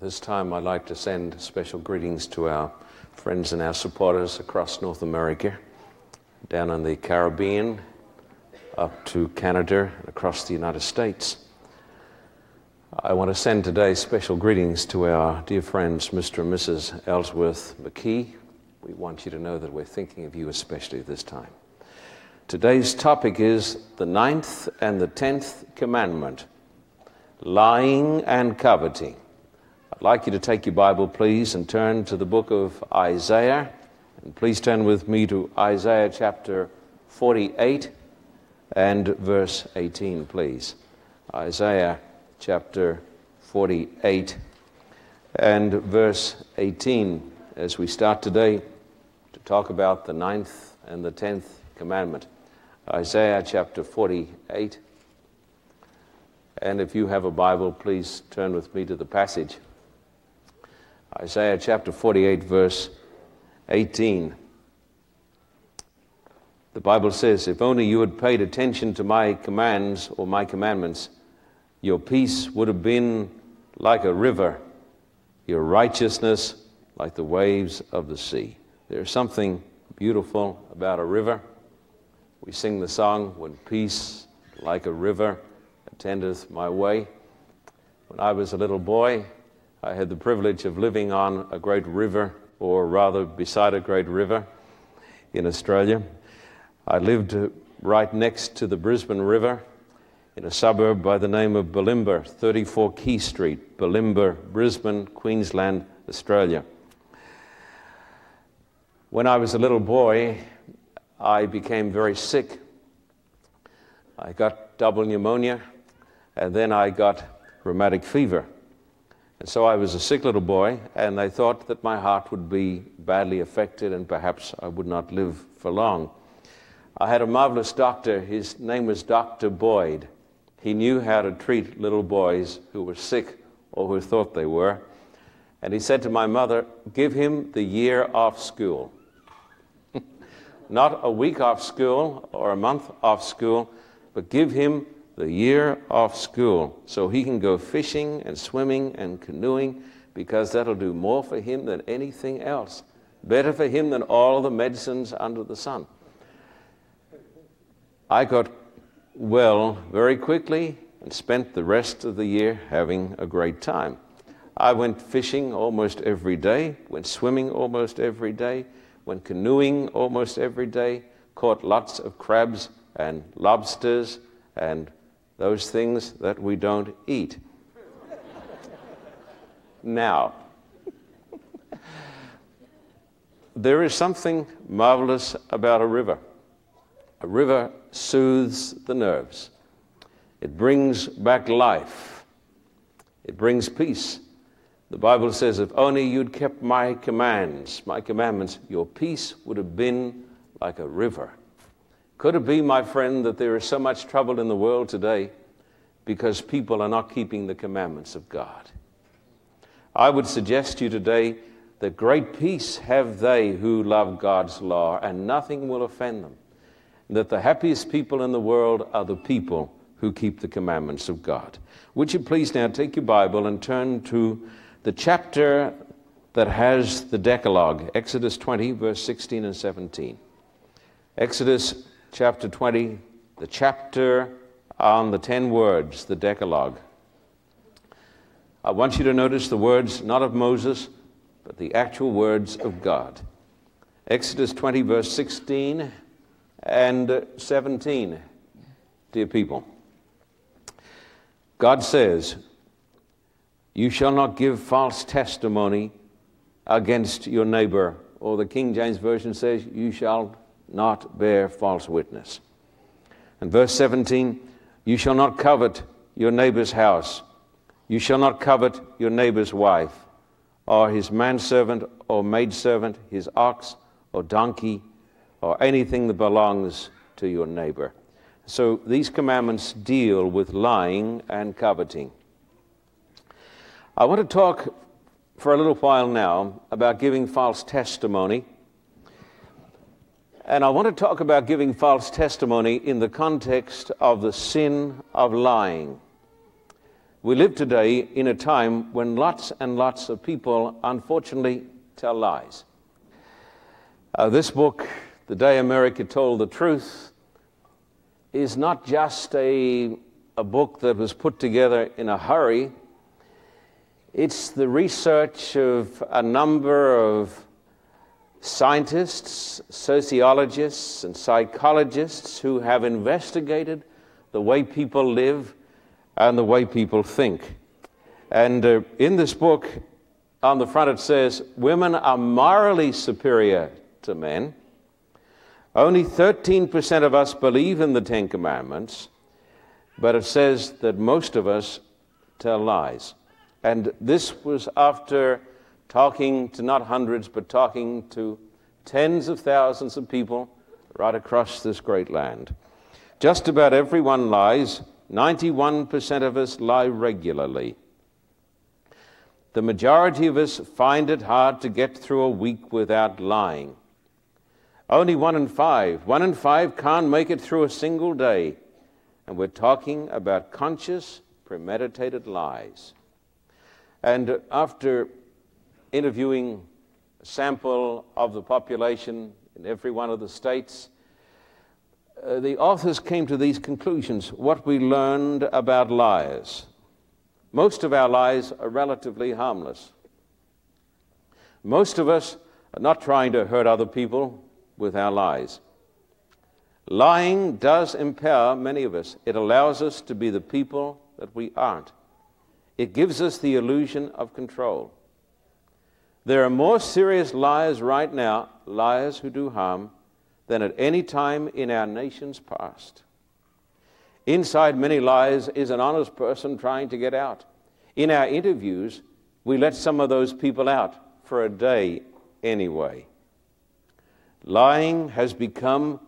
This time, I'd like to send special greetings to our friends and our supporters across North America, down in the Caribbean, up to Canada, and across the United States. I want to send today special greetings to our dear friends, Mr. and Mrs. Ellsworth McKee. We want you to know that we're thinking of you especially this time. Today's topic is the ninth and the tenth commandment lying and coveting. I'd like you to take your Bible, please, and turn to the book of Isaiah. And please turn with me to Isaiah chapter 48 and verse 18, please. Isaiah chapter 48 and verse 18 as we start today to talk about the ninth and the tenth commandment. Isaiah chapter 48 and if you have a Bible, please turn with me to the passage. Isaiah chapter 48, verse 18. The Bible says, If only you had paid attention to my commands or my commandments, your peace would have been like a river, your righteousness like the waves of the sea. There's something beautiful about a river. We sing the song, When peace like a river attendeth my way. When I was a little boy, I had the privilege of living on a great river, or rather beside a great river in Australia. I lived right next to the Brisbane River in a suburb by the name of Bulimba, 34 Key Street, Bulimba, Brisbane, Queensland, Australia. When I was a little boy, I became very sick. I got double pneumonia and then I got rheumatic fever. And so I was a sick little boy, and they thought that my heart would be badly affected and perhaps I would not live for long. I had a marvelous doctor. His name was Dr. Boyd. He knew how to treat little boys who were sick or who thought they were. And he said to my mother, Give him the year off school. Not a week off school or a month off school, but give him the year off school so he can go fishing and swimming and canoeing because that'll do more for him than anything else. Better for him than all the medicines under the sun. I got well very quickly and spent the rest of the year having a great time. I went fishing almost every day, went swimming almost every day, went canoeing almost every day, caught lots of crabs and lobsters and those things that we don't eat. now, there is something marvelous about a river. A river soothes the nerves, it brings back life, it brings peace. The Bible says, if only you'd kept my commands, my commandments, your peace would have been like a river could it be, my friend, that there is so much trouble in the world today because people are not keeping the commandments of God? I would suggest to you today that great peace have they who love God's law, and nothing will offend them. That the happiest people in the world are the people who keep the commandments of God. Would you please now take your Bible and turn to the chapter that has the Decalogue, Exodus 20, verse 16 and 17. Exodus chapter 20, the chapter on the 10 words, the Decalogue. I want you to notice the words not of Moses, but the actual words of God. Exodus 20, verse 16 and 17, dear people. God says, You shall not give false testimony against your neighbor. Or the King James Version says, You shall not bear false witness. And verse 17, you shall not covet your neighbor's house. You shall not covet your neighbor's wife, or his manservant or maidservant, his ox or donkey, or anything that belongs to your neighbor. So these commandments deal with lying and coveting. I want to talk for a little while now about giving false testimony and I want to talk about giving false testimony in the context of the sin of lying. We live today in a time when lots and lots of people, unfortunately, tell lies. Uh, this book, The Day America Told the Truth, is not just a, a book that was put together in a hurry. It's the research of a number of scientists, sociologists, and psychologists who have investigated the way people live and the way people think. And uh, in this book, on the front it says, Women are morally superior to men. Only 13% of us believe in the Ten Commandments, but it says that most of us tell lies. And this was after talking to not hundreds, but talking to tens of thousands of people right across this great land. Just about everyone lies. 91% of us lie regularly. The majority of us find it hard to get through a week without lying. Only one in five, one in five can't make it through a single day. And we're talking about conscious, premeditated lies. And after interviewing a sample of the population in every one of the states, uh, the authors came to these conclusions. What we learned about lies. Most of our lies are relatively harmless. Most of us are not trying to hurt other people with our lies. Lying does empower many of us, it allows us to be the people that we aren't. It gives us the illusion of control. There are more serious liars right now, liars who do harm, than at any time in our nation's past. Inside many lies is an honest person trying to get out. In our interviews, we let some of those people out for a day anyway. Lying has become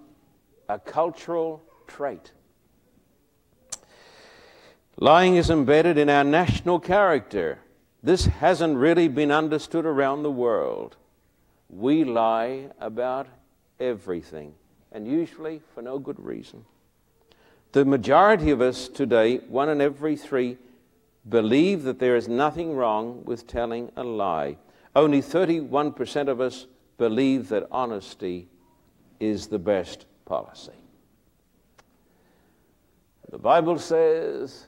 a cultural trait. Lying is embedded in our national character. This hasn't really been understood around the world. We lie about everything, and usually for no good reason. The majority of us today, one in every three, believe that there is nothing wrong with telling a lie. Only 31% of us believe that honesty is the best policy. The Bible says,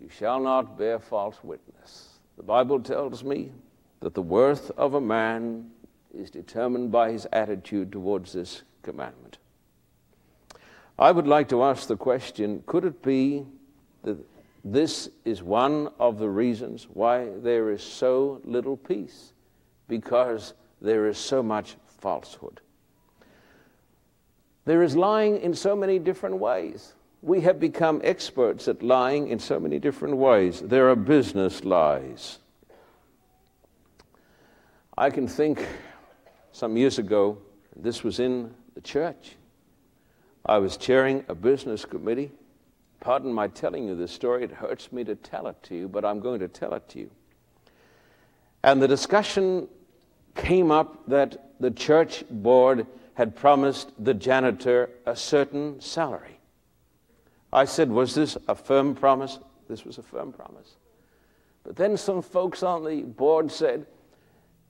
You shall not bear false witness. The Bible tells me that the worth of a man is determined by his attitude towards this commandment. I would like to ask the question could it be that this is one of the reasons why there is so little peace? Because there is so much falsehood. There is lying in so many different ways. We have become experts at lying in so many different ways. There are business lies. I can think some years ago, this was in the church. I was chairing a business committee. Pardon my telling you this story, it hurts me to tell it to you, but I'm going to tell it to you. And the discussion came up that the church board had promised the janitor a certain salary. I said, Was this a firm promise? This was a firm promise. But then some folks on the board said,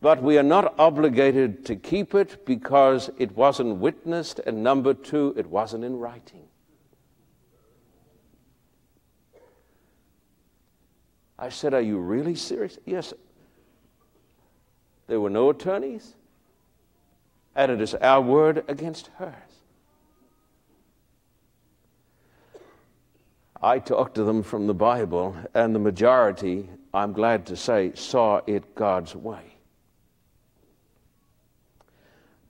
but we are not obligated to keep it because it wasn't witnessed, and number two, it wasn't in writing. I said, Are you really serious? Yes. There were no attorneys, and it is our word against hers. I talked to them from the Bible, and the majority, I'm glad to say, saw it God's way.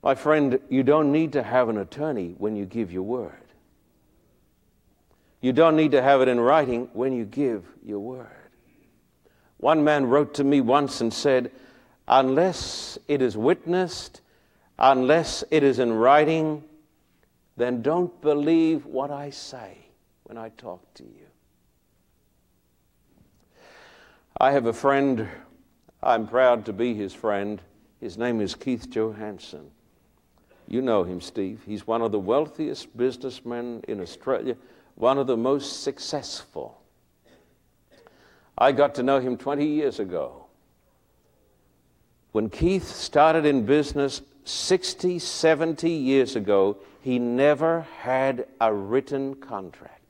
My friend, you don't need to have an attorney when you give your word. You don't need to have it in writing when you give your word. One man wrote to me once and said, Unless it is witnessed, unless it is in writing, then don't believe what I say when I talk to you. I have a friend, I'm proud to be his friend. His name is Keith Johansson. You know him, Steve. He's one of the wealthiest businessmen in Australia, one of the most successful. I got to know him 20 years ago. When Keith started in business 60, 70 years ago, he never had a written contract.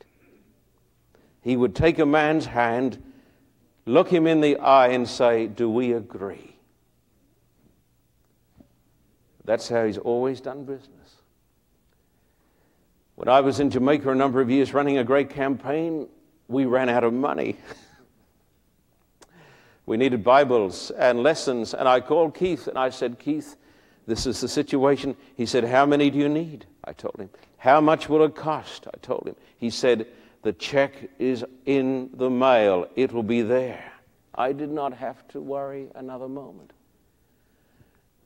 He would take a man's hand, look him in the eye, and say, Do we agree? That's how he's always done business. When I was in Jamaica a number of years running a great campaign, we ran out of money. we needed Bibles and lessons, and I called Keith and I said, Keith, this is the situation. He said, How many do you need? I told him. How much will it cost? I told him. He said, The check is in the mail, it will be there. I did not have to worry another moment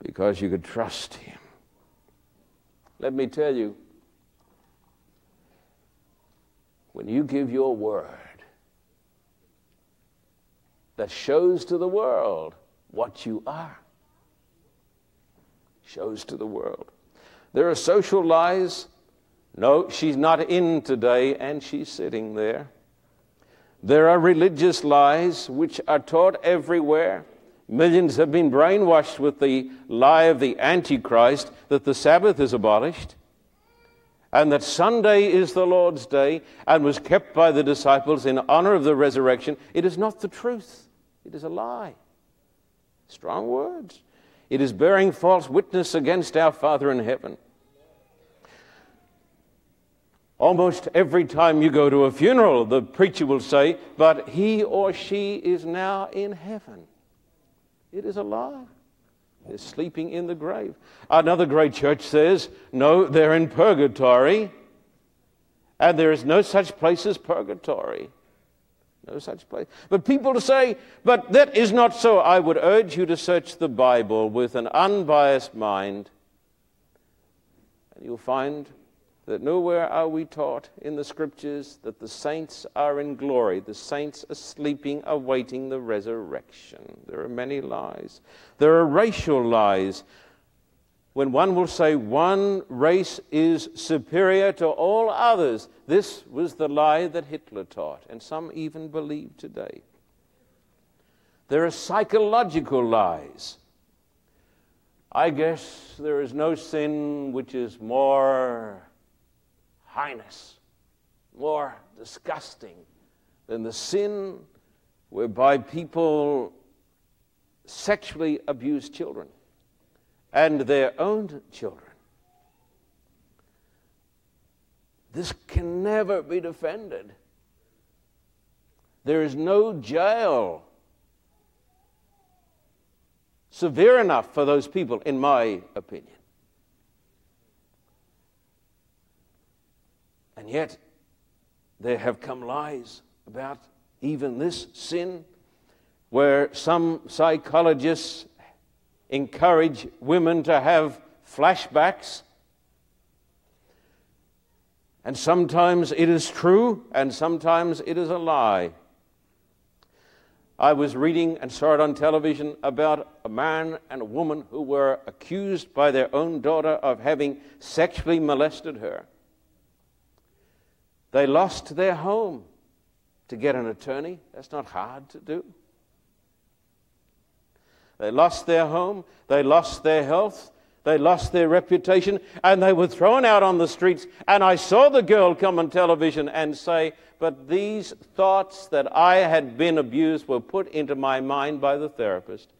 because you could trust him. Let me tell you, when you give your word that shows to the world what you are, shows to the world. There are social lies. No, she's not in today, and she's sitting there. There are religious lies which are taught everywhere. Millions have been brainwashed with the lie of the Antichrist that the Sabbath is abolished and that Sunday is the Lord's day and was kept by the disciples in honor of the resurrection. It is not the truth, it is a lie. Strong words. It is bearing false witness against our Father in heaven. Almost every time you go to a funeral, the preacher will say, But he or she is now in heaven. It is a lie. They're sleeping in the grave. Another great church says, No, they're in purgatory. And there is no such place as purgatory. No such place. But people say, but that is not so. I would urge you to search the Bible with an unbiased mind, and you'll find that nowhere are we taught in the scriptures that the saints are in glory. The saints are sleeping, awaiting the resurrection. There are many lies. There are racial lies. When one will say one race is superior to all others, this was the lie that Hitler taught, and some even believe today. There are psychological lies. I guess there is no sin which is more heinous, more disgusting than the sin whereby people sexually abuse children and their own children. This can never be defended. There is no jail severe enough for those people, in my opinion. And yet, there have come lies about even this sin, where some psychologists encourage women to have flashbacks. And sometimes it is true, and sometimes it is a lie. I was reading and saw it on television about a man and a woman who were accused by their own daughter of having sexually molested her. They lost their home to get an attorney. That's not hard to do. They lost their home, they lost their health, they lost their reputation, and they were thrown out on the streets. And I saw the girl come on television and say, But these thoughts that I had been abused were put into my mind by the therapist.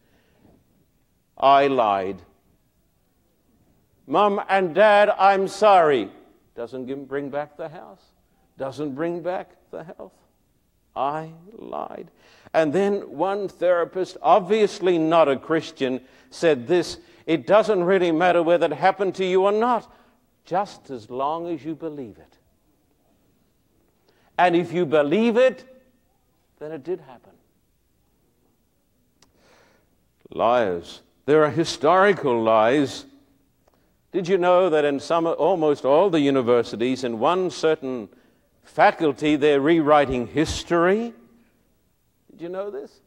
I lied. Mom and Dad, I'm sorry. Doesn't bring back the house doesn't bring back the health. I lied. And then one therapist, obviously not a Christian, said this it doesn't really matter whether it happened to you or not, just as long as you believe it. And if you believe it, then it did happen. Liars. There are historical lies. Did you know that in some, almost all the universities, in one certain faculty, they're rewriting history. Did you know this?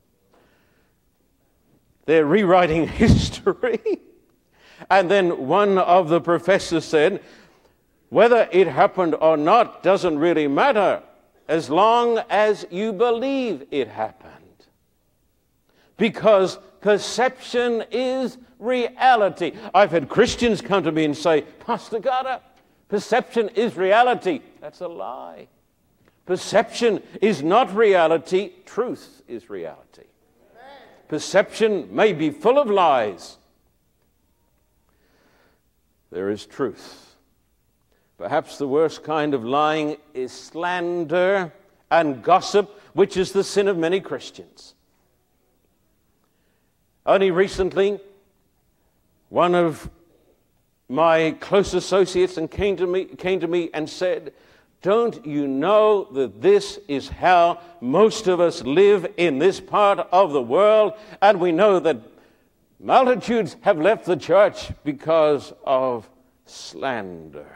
They're rewriting history. and then one of the professors said, whether it happened or not doesn't really matter as long as you believe it happened. because perception is reality. I've had Christians come to me and say, Pastor Carter, perception is reality. That's a lie. Perception is not reality, truth is reality. Perception may be full of lies. There is truth. Perhaps the worst kind of lying is slander and gossip, which is the sin of many Christians. Only recently, one of my close associates and came to me, came to me and said, Don't you know that this is how most of us live in this part of the world? And we know that multitudes have left the church because of slander.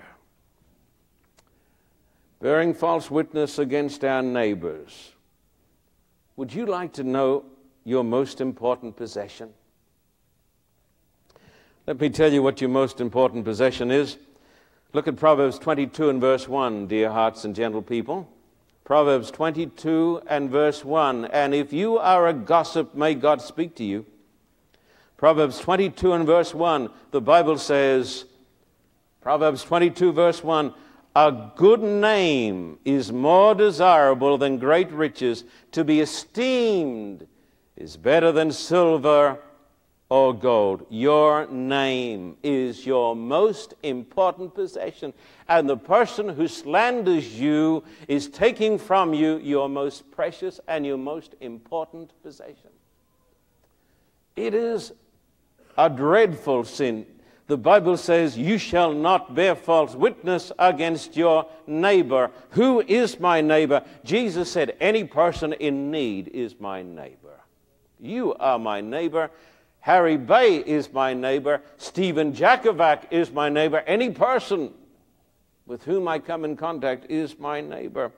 Bearing false witness against our neighbors. Would you like to know your most important possession? Let me tell you what your most important possession is. Look at Proverbs 22 and verse 1, dear hearts and gentle people. Proverbs 22 and verse 1. And if you are a gossip, may God speak to you. Proverbs 22 and verse 1, the Bible says, Proverbs 22, verse 1 A good name is more desirable than great riches. To be esteemed is better than silver or gold. Your name is your most important possession. And the person who slanders you is taking from you your most precious and your most important possession. It is a dreadful sin. The Bible says, You shall not bear false witness against your neighbor. Who is my neighbor? Jesus said, Any person in need is my neighbor. You are my neighbor. Harry Bay is my neighbor. Stephen Jakovac is my neighbor. Any person with whom I come in contact is my neighbor.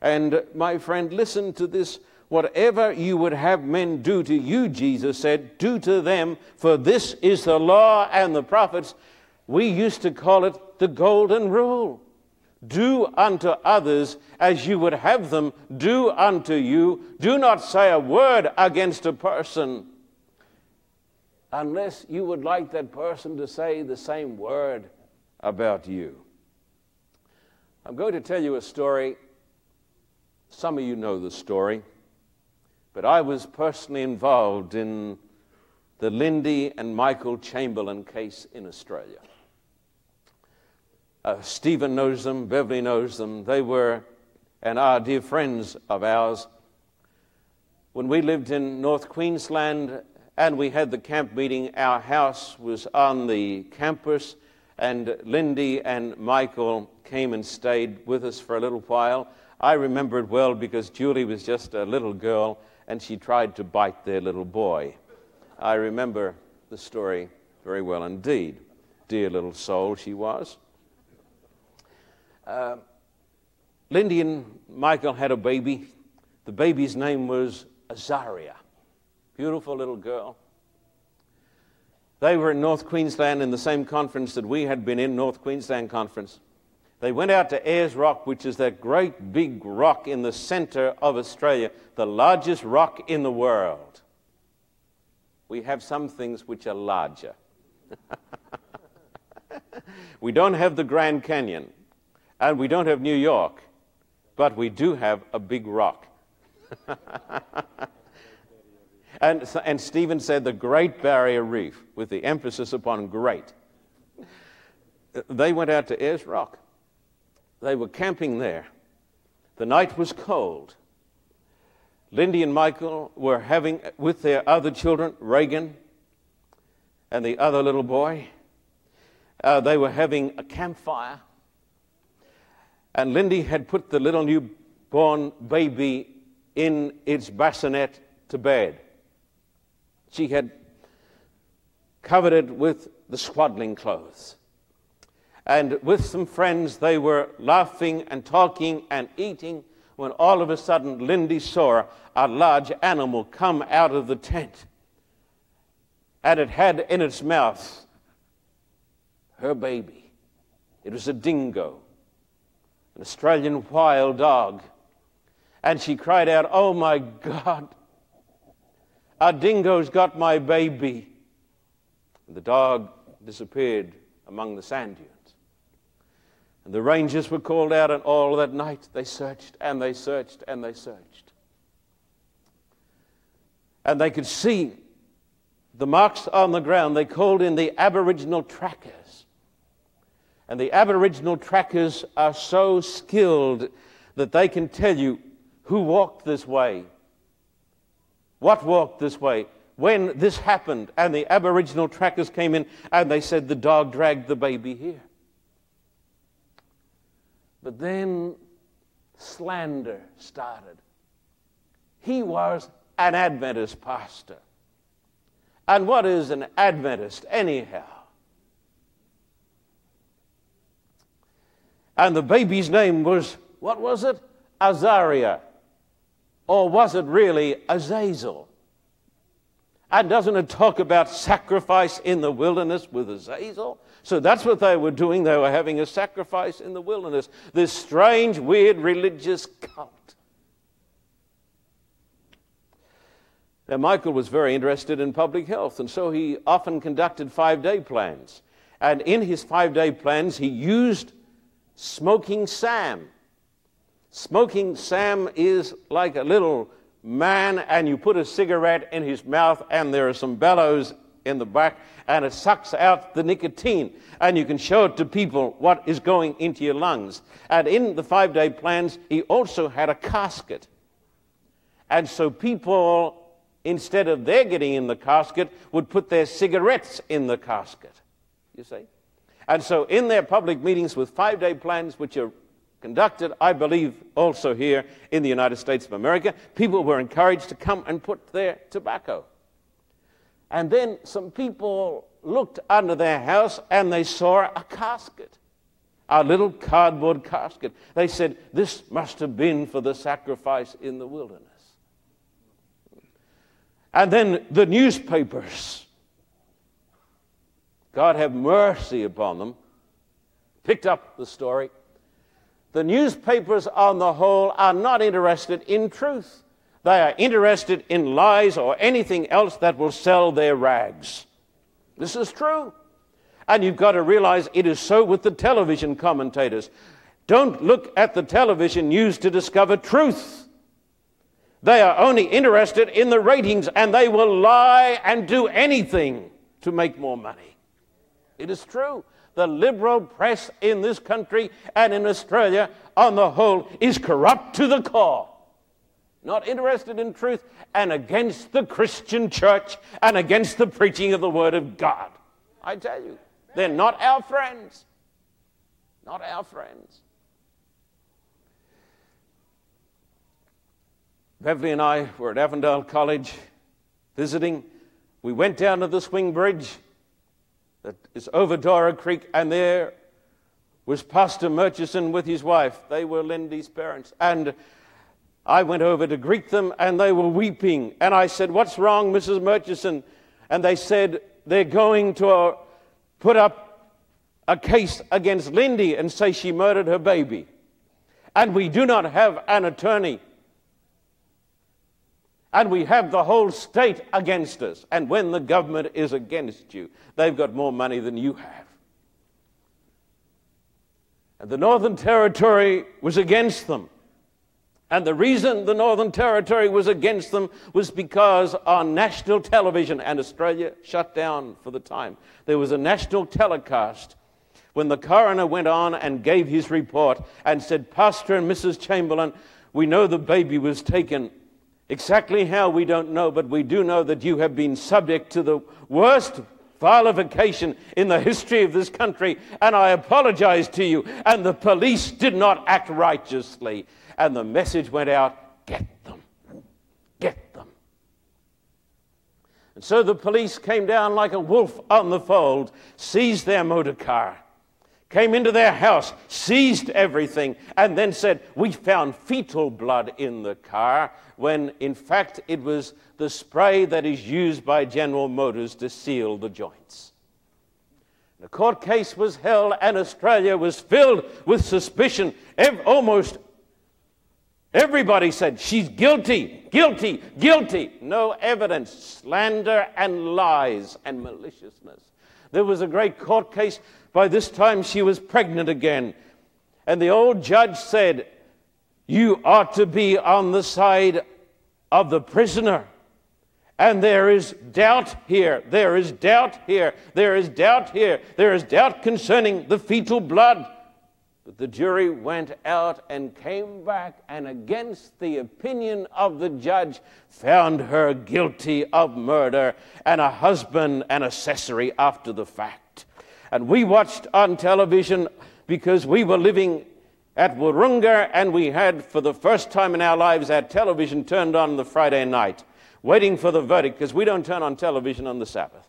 And my friend, listen to this. Whatever you would have men do to you, Jesus said, do to them, for this is the law and the prophets. We used to call it the golden rule. Do unto others as you would have them do unto you. Do not say a word against a person unless you would like that person to say the same word about you. I'm going to tell you a story. Some of you know the story, but I was personally involved in the Lindy and Michael Chamberlain case in Australia. Uh, Stephen knows them, Beverly knows them. They were and are dear friends of ours. When we lived in North Queensland, and we had the camp meeting. Our house was on the campus, and Lindy and Michael came and stayed with us for a little while. I remember it well because Julie was just a little girl and she tried to bite their little boy. I remember the story very well indeed. Dear little soul she was. Uh, Lindy and Michael had a baby. The baby's name was Azaria. Beautiful little girl. They were in North Queensland in the same conference that we had been in, North Queensland Conference. They went out to Ayers Rock, which is that great big rock in the center of Australia, the largest rock in the world. We have some things which are larger. we don't have the Grand Canyon, and we don't have New York, but we do have a big rock. And, and Stephen said the Great Barrier Reef, with the emphasis upon great. They went out to Ayers Rock. They were camping there. The night was cold. Lindy and Michael were having, with their other children, Reagan and the other little boy, uh, they were having a campfire. And Lindy had put the little newborn baby in its bassinet to bed. She had covered it with the swaddling clothes. And with some friends, they were laughing and talking and eating when all of a sudden Lindy saw a large animal come out of the tent. And it had in its mouth her baby. It was a dingo, an Australian wild dog. And she cried out, Oh my God, A dingo's got my baby. And the dog disappeared among the sand dunes. And the rangers were called out, and all that night they searched and they searched and they searched. And they could see the marks on the ground. They called in the Aboriginal trackers. And the Aboriginal trackers are so skilled that they can tell you who walked this way, what walked this way, when this happened. And the Aboriginal trackers came in and they said the dog dragged the baby here. But then slander started. He was an Adventist pastor. And what is an Adventist, anyhow? And the baby's name was, what was it? Azaria. Or was it really Azazel? And doesn't it talk about sacrifice in the wilderness with Azazel? So that's what they were doing. They were having a sacrifice in the wilderness. This strange, weird religious cult. Now, Michael was very interested in public health, and so he often conducted five day plans. And in his five day plans, he used smoking Sam. Smoking Sam is like a little man, and you put a cigarette in his mouth, and there are some bellows in the back, and it sucks out the nicotine. And you can show it to people what is going into your lungs. And in the five day plans, he also had a casket. And so people, instead of their getting in the casket, would put their cigarettes in the casket. You see? And so in their public meetings with five day plans, which are conducted, I believe, also here in the United States of America, people were encouraged to come and put their tobacco and then some people looked under their house and they saw a casket, a little cardboard casket. They said, This must have been for the sacrifice in the wilderness. And then the newspapers, God have mercy upon them, picked up the story. The newspapers, on the whole, are not interested in truth. They are interested in lies or anything else that will sell their rags. This is true. And you've got to realize it is so with the television commentators. Don't look at the television news to discover truth. They are only interested in the ratings and they will lie and do anything to make more money. It is true. The liberal press in this country and in Australia, on the whole, is corrupt to the core not interested in truth, and against the Christian church and against the preaching of the Word of God. I tell you, they're not our friends. Not our friends. Beverly and I were at Avondale College visiting. We went down to the swing bridge that is over Dora Creek, and there was Pastor Murchison with his wife. They were Lindy's parents. And I went over to greet them and they were weeping. And I said, What's wrong, Mrs. Murchison? And they said, They're going to uh, put up a case against Lindy and say she murdered her baby. And we do not have an attorney. And we have the whole state against us. And when the government is against you, they've got more money than you have. And the Northern Territory was against them. And the reason the Northern Territory was against them was because on national television, and Australia shut down for the time, there was a national telecast when the coroner went on and gave his report and said, Pastor and Mrs. Chamberlain, we know the baby was taken. Exactly how we don't know, but we do know that you have been subject to the worst violation in the history of this country, and I apologize to you. And the police did not act righteously and the message went out get them, get them. And so the police came down like a wolf on the fold, seized their motor car, came into their house, seized everything, and then said, We found fetal blood in the car, when in fact it was the spray that is used by General Motors to seal the joints. The court case was held, and Australia was filled with suspicion. Almost Everybody said, She's guilty, guilty, guilty. No evidence, slander and lies and maliciousness. There was a great court case. By this time, she was pregnant again. And the old judge said, You ought to be on the side of the prisoner. And there is doubt here. There is doubt here. There is doubt here. There is doubt concerning the fetal blood. But the jury went out and came back, and against the opinion of the judge, found her guilty of murder and a husband and accessory after the fact. And we watched on television because we were living at Wahroonga, and we had, for the first time in our lives, our television turned on the Friday night, waiting for the verdict, because we don't turn on television on the Sabbath.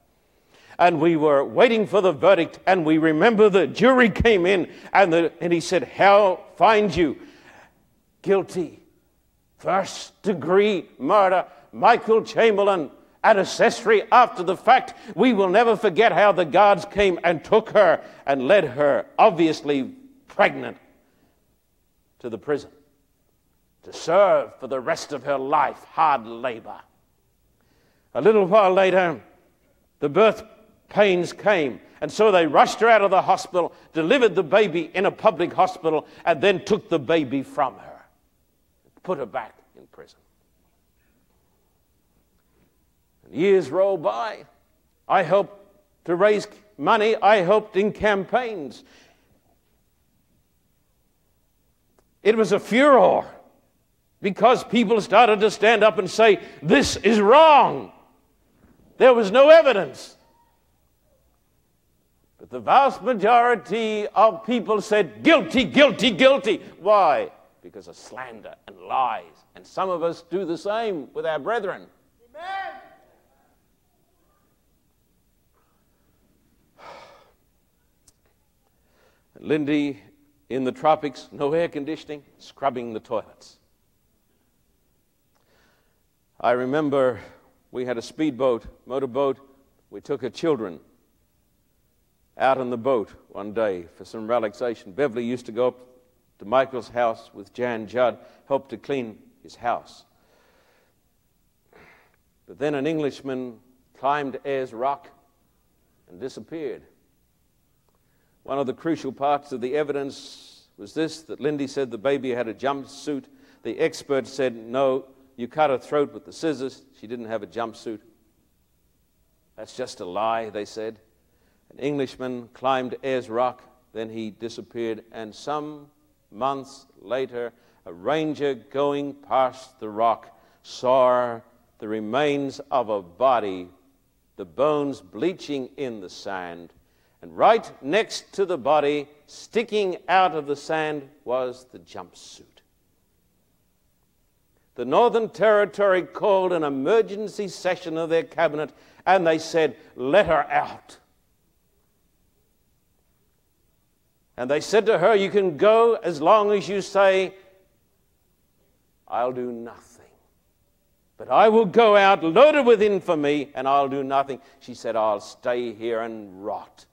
And we were waiting for the verdict, and we remember the jury came in, and, the, and he said, Hell find you? Guilty. First degree murder. Michael Chamberlain, an accessory after the fact. We will never forget how the guards came and took her and led her, obviously pregnant, to the prison to serve for the rest of her life hard labor. A little while later, the birth pains came, and so they rushed her out of the hospital, delivered the baby in a public hospital, and then took the baby from her, put her back in prison. And years roll by. I helped to raise money, I helped in campaigns. It was a furor because people started to stand up and say, This is wrong. There was no evidence. But the vast majority of people said, Guilty, guilty, guilty. Why? Because of slander and lies. And some of us do the same with our brethren. Lindy in the tropics, no air conditioning, scrubbing the toilets. I remember we had a speedboat, motorboat. We took her children out on the boat one day for some relaxation. Beverly used to go up to Michael's house with Jan Judd, help to clean his house. But then an Englishman climbed Ayers Rock and disappeared. One of the crucial parts of the evidence was this that Lindy said the baby had a jumpsuit. The expert said, no, you cut her throat with the scissors. She didn't have a jumpsuit. That's just a lie, they said. An Englishman climbed Ayers Rock, then he disappeared, and some months later, a ranger going past the rock saw the remains of a body, the bones bleaching in the sand and right next to the body, sticking out of the sand, was the jumpsuit. The Northern Territory called an emergency session of their cabinet and they said, Let her out. And they said to her, You can go as long as you say, I'll do nothing. But I will go out loaded with infamy and I'll do nothing. She said, I'll stay here and rot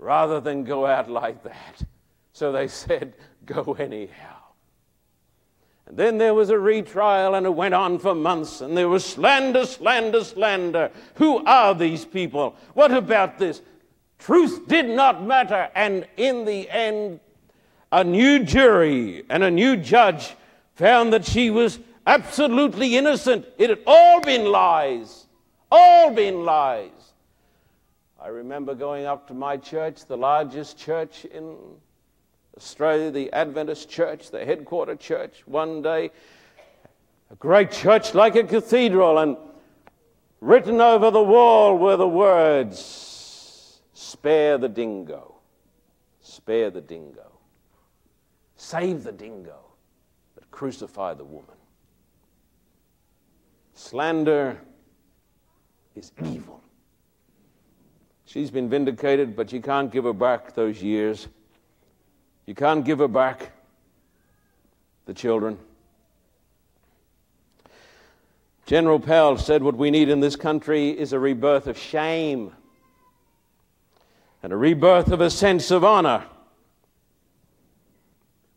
rather than go out like that. So they said, Go anyhow. And then there was a retrial, and it went on for months, and there was slander, slander, slander. Who are these people? What about this? Truth did not matter, and in the end, a new jury and a new judge found that she was absolutely innocent. It had all been lies, all been lies. I remember going up to my church, the largest church in Australia, the Adventist church, the headquarter church, one day. A great church like a cathedral, and written over the wall were the words Spare the dingo, spare the dingo, save the dingo, but crucify the woman. Slander is evil. She's been vindicated, but you can't give her back those years. You can't give her back the children. General Powell said what we need in this country is a rebirth of shame and a rebirth of a sense of honor.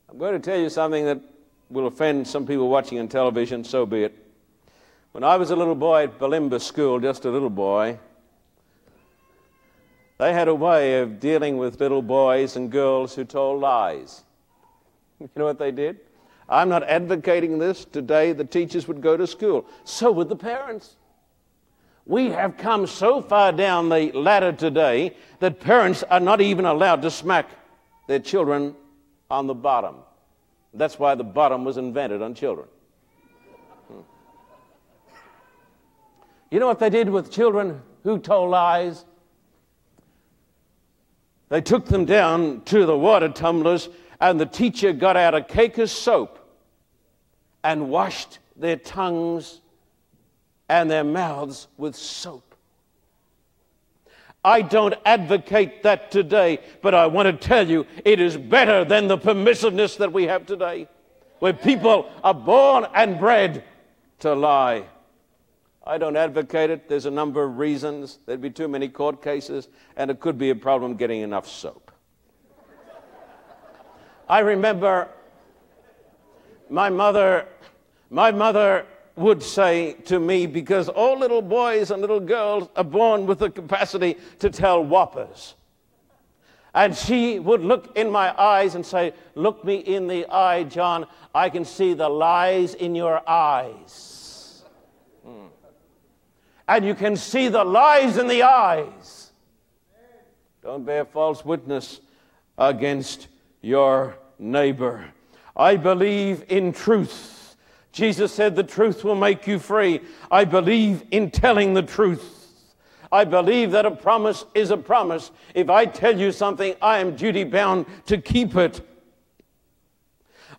I'm going to tell you something that will offend some people watching on television, so be it. When I was a little boy at Bulimba School, just a little boy, they had a way of dealing with little boys and girls who told lies. You know what they did? I'm not advocating this. Today, the teachers would go to school. So would the parents. We have come so far down the ladder today that parents are not even allowed to smack their children on the bottom. That's why the bottom was invented on children. Hmm. You know what they did with children who told lies? They took them down to the water tumblers, and the teacher got out a cake of soap and washed their tongues and their mouths with soap. I don't advocate that today, but I want to tell you it is better than the permissiveness that we have today, where people are born and bred to lie. I don't advocate it. There's a number of reasons. There'd be too many court cases, and it could be a problem getting enough soap. I remember my mother, my mother would say to me, because all little boys and little girls are born with the capacity to tell whoppers. And she would look in my eyes and say, Look me in the eye, John. I can see the lies in your eyes. And you can see the lies in the eyes. Don't bear false witness against your neighbor. I believe in truth. Jesus said, The truth will make you free. I believe in telling the truth. I believe that a promise is a promise. If I tell you something, I am duty bound to keep it.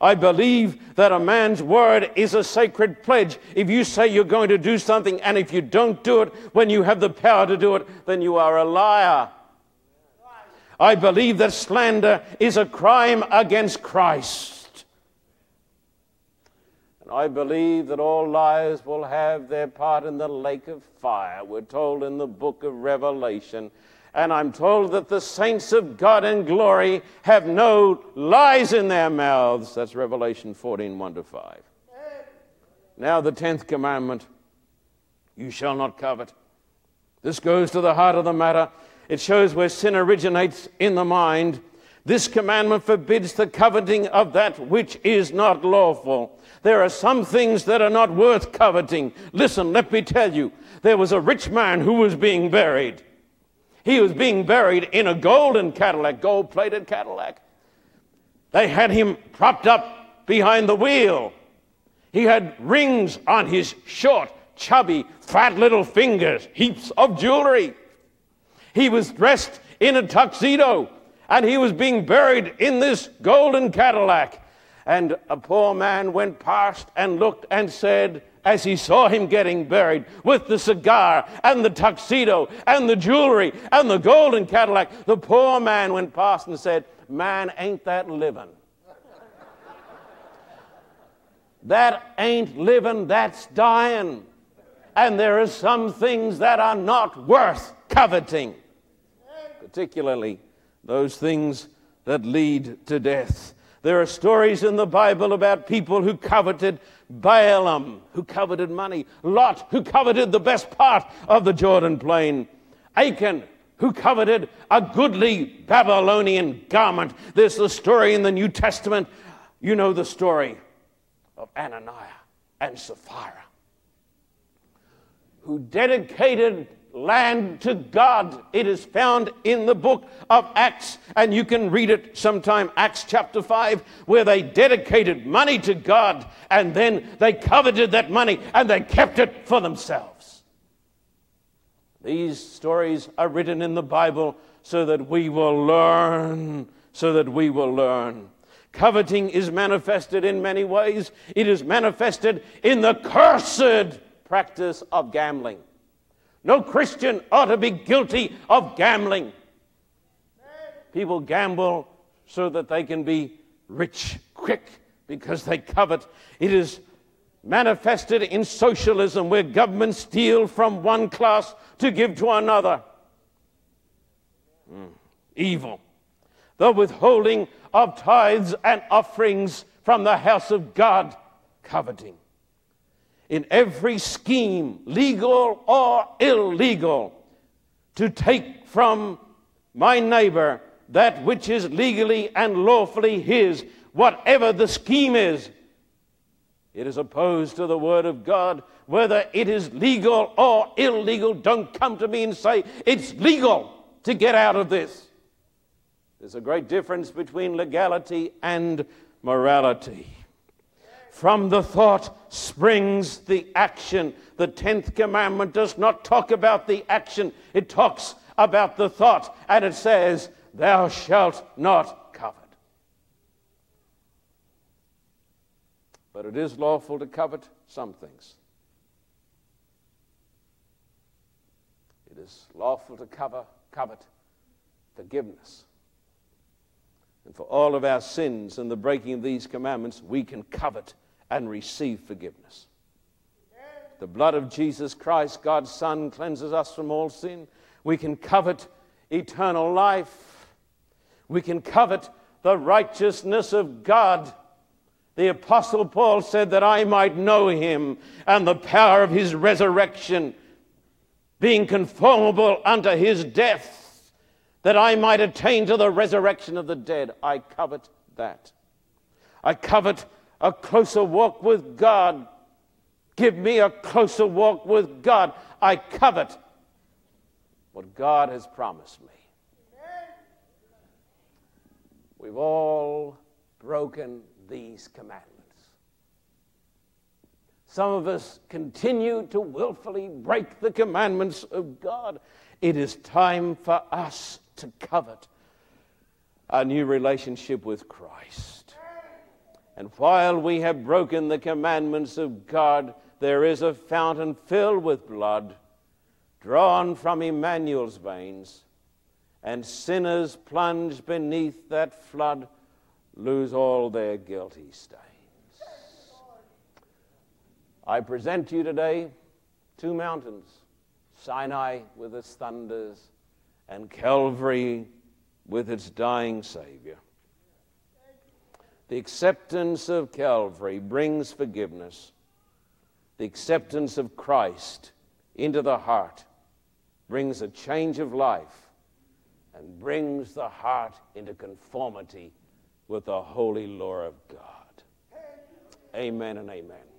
I believe that a man's word is a sacred pledge. If you say you're going to do something and if you don't do it when you have the power to do it, then you are a liar. I believe that slander is a crime against Christ. And I believe that all liars will have their part in the lake of fire. We're told in the book of Revelation. And I'm told that the saints of God in glory have no lies in their mouths. That's Revelation 14 1 to 5. Now, the 10th commandment you shall not covet. This goes to the heart of the matter. It shows where sin originates in the mind. This commandment forbids the coveting of that which is not lawful. There are some things that are not worth coveting. Listen, let me tell you. There was a rich man who was being buried. He was being buried in a golden Cadillac, gold plated Cadillac. They had him propped up behind the wheel. He had rings on his short, chubby, fat little fingers, heaps of jewelry. He was dressed in a tuxedo and he was being buried in this golden Cadillac. And a poor man went past and looked and said, as he saw him getting buried with the cigar and the tuxedo and the jewelry and the golden Cadillac, the poor man went past and said, Man, ain't that living? that ain't living, that's dying. And there are some things that are not worth coveting, particularly those things that lead to death. There are stories in the Bible about people who coveted Balaam, who coveted money, Lot, who coveted the best part of the Jordan plain, Achan, who coveted a goodly Babylonian garment. There's the story in the New Testament. You know the story of Ananias and Sapphira, who dedicated land to God. It is found in the book of Acts, and you can read it sometime, Acts chapter 5, where they dedicated money to God and then they coveted that money and they kept it for themselves. These stories are written in the Bible so that we will learn, so that we will learn. Coveting is manifested in many ways. It is manifested in the cursed practice of gambling. No Christian ought to be guilty of gambling. People gamble so that they can be rich quick because they covet. It is manifested in socialism where governments steal from one class to give to another. Mm. Evil. the withholding of tithes and offerings from the house of God, coveting. In every scheme, legal or illegal, to take from my neighbor that which is legally and lawfully his, whatever the scheme is. It is opposed to the Word of God. Whether it is legal or illegal, don't come to me and say it's legal to get out of this. There's a great difference between legality and morality. From the thought springs the action. The tenth commandment does not talk about the action, it talks about the thought, and it says, Thou shalt not covet. But it is lawful to covet some things. It is lawful to cover, covet forgiveness. And for all of our sins and the breaking of these commandments, we can covet and receive forgiveness. The blood of Jesus Christ, God's Son, cleanses us from all sin. We can covet eternal life. We can covet the righteousness of God. The Apostle Paul said that I might know him and the power of his resurrection, being conformable unto his death, that I might attain to the resurrection of the dead. I covet that. I covet a closer walk with God. Give me a closer walk with God. I covet what God has promised me. We've all broken these commandments. Some of us continue to willfully break the commandments of God. It is time for us to covet a new relationship with Christ. And while we have broken the commandments of God, there is a fountain filled with blood drawn from Emmanuel's veins, and sinners plunged beneath that flood lose all their guilty stains. I present to you today two mountains Sinai with its thunders, and Calvary with its dying Savior. The acceptance of Calvary brings forgiveness. The acceptance of Christ into the heart brings a change of life and brings the heart into conformity with the holy law of God. Amen and amen.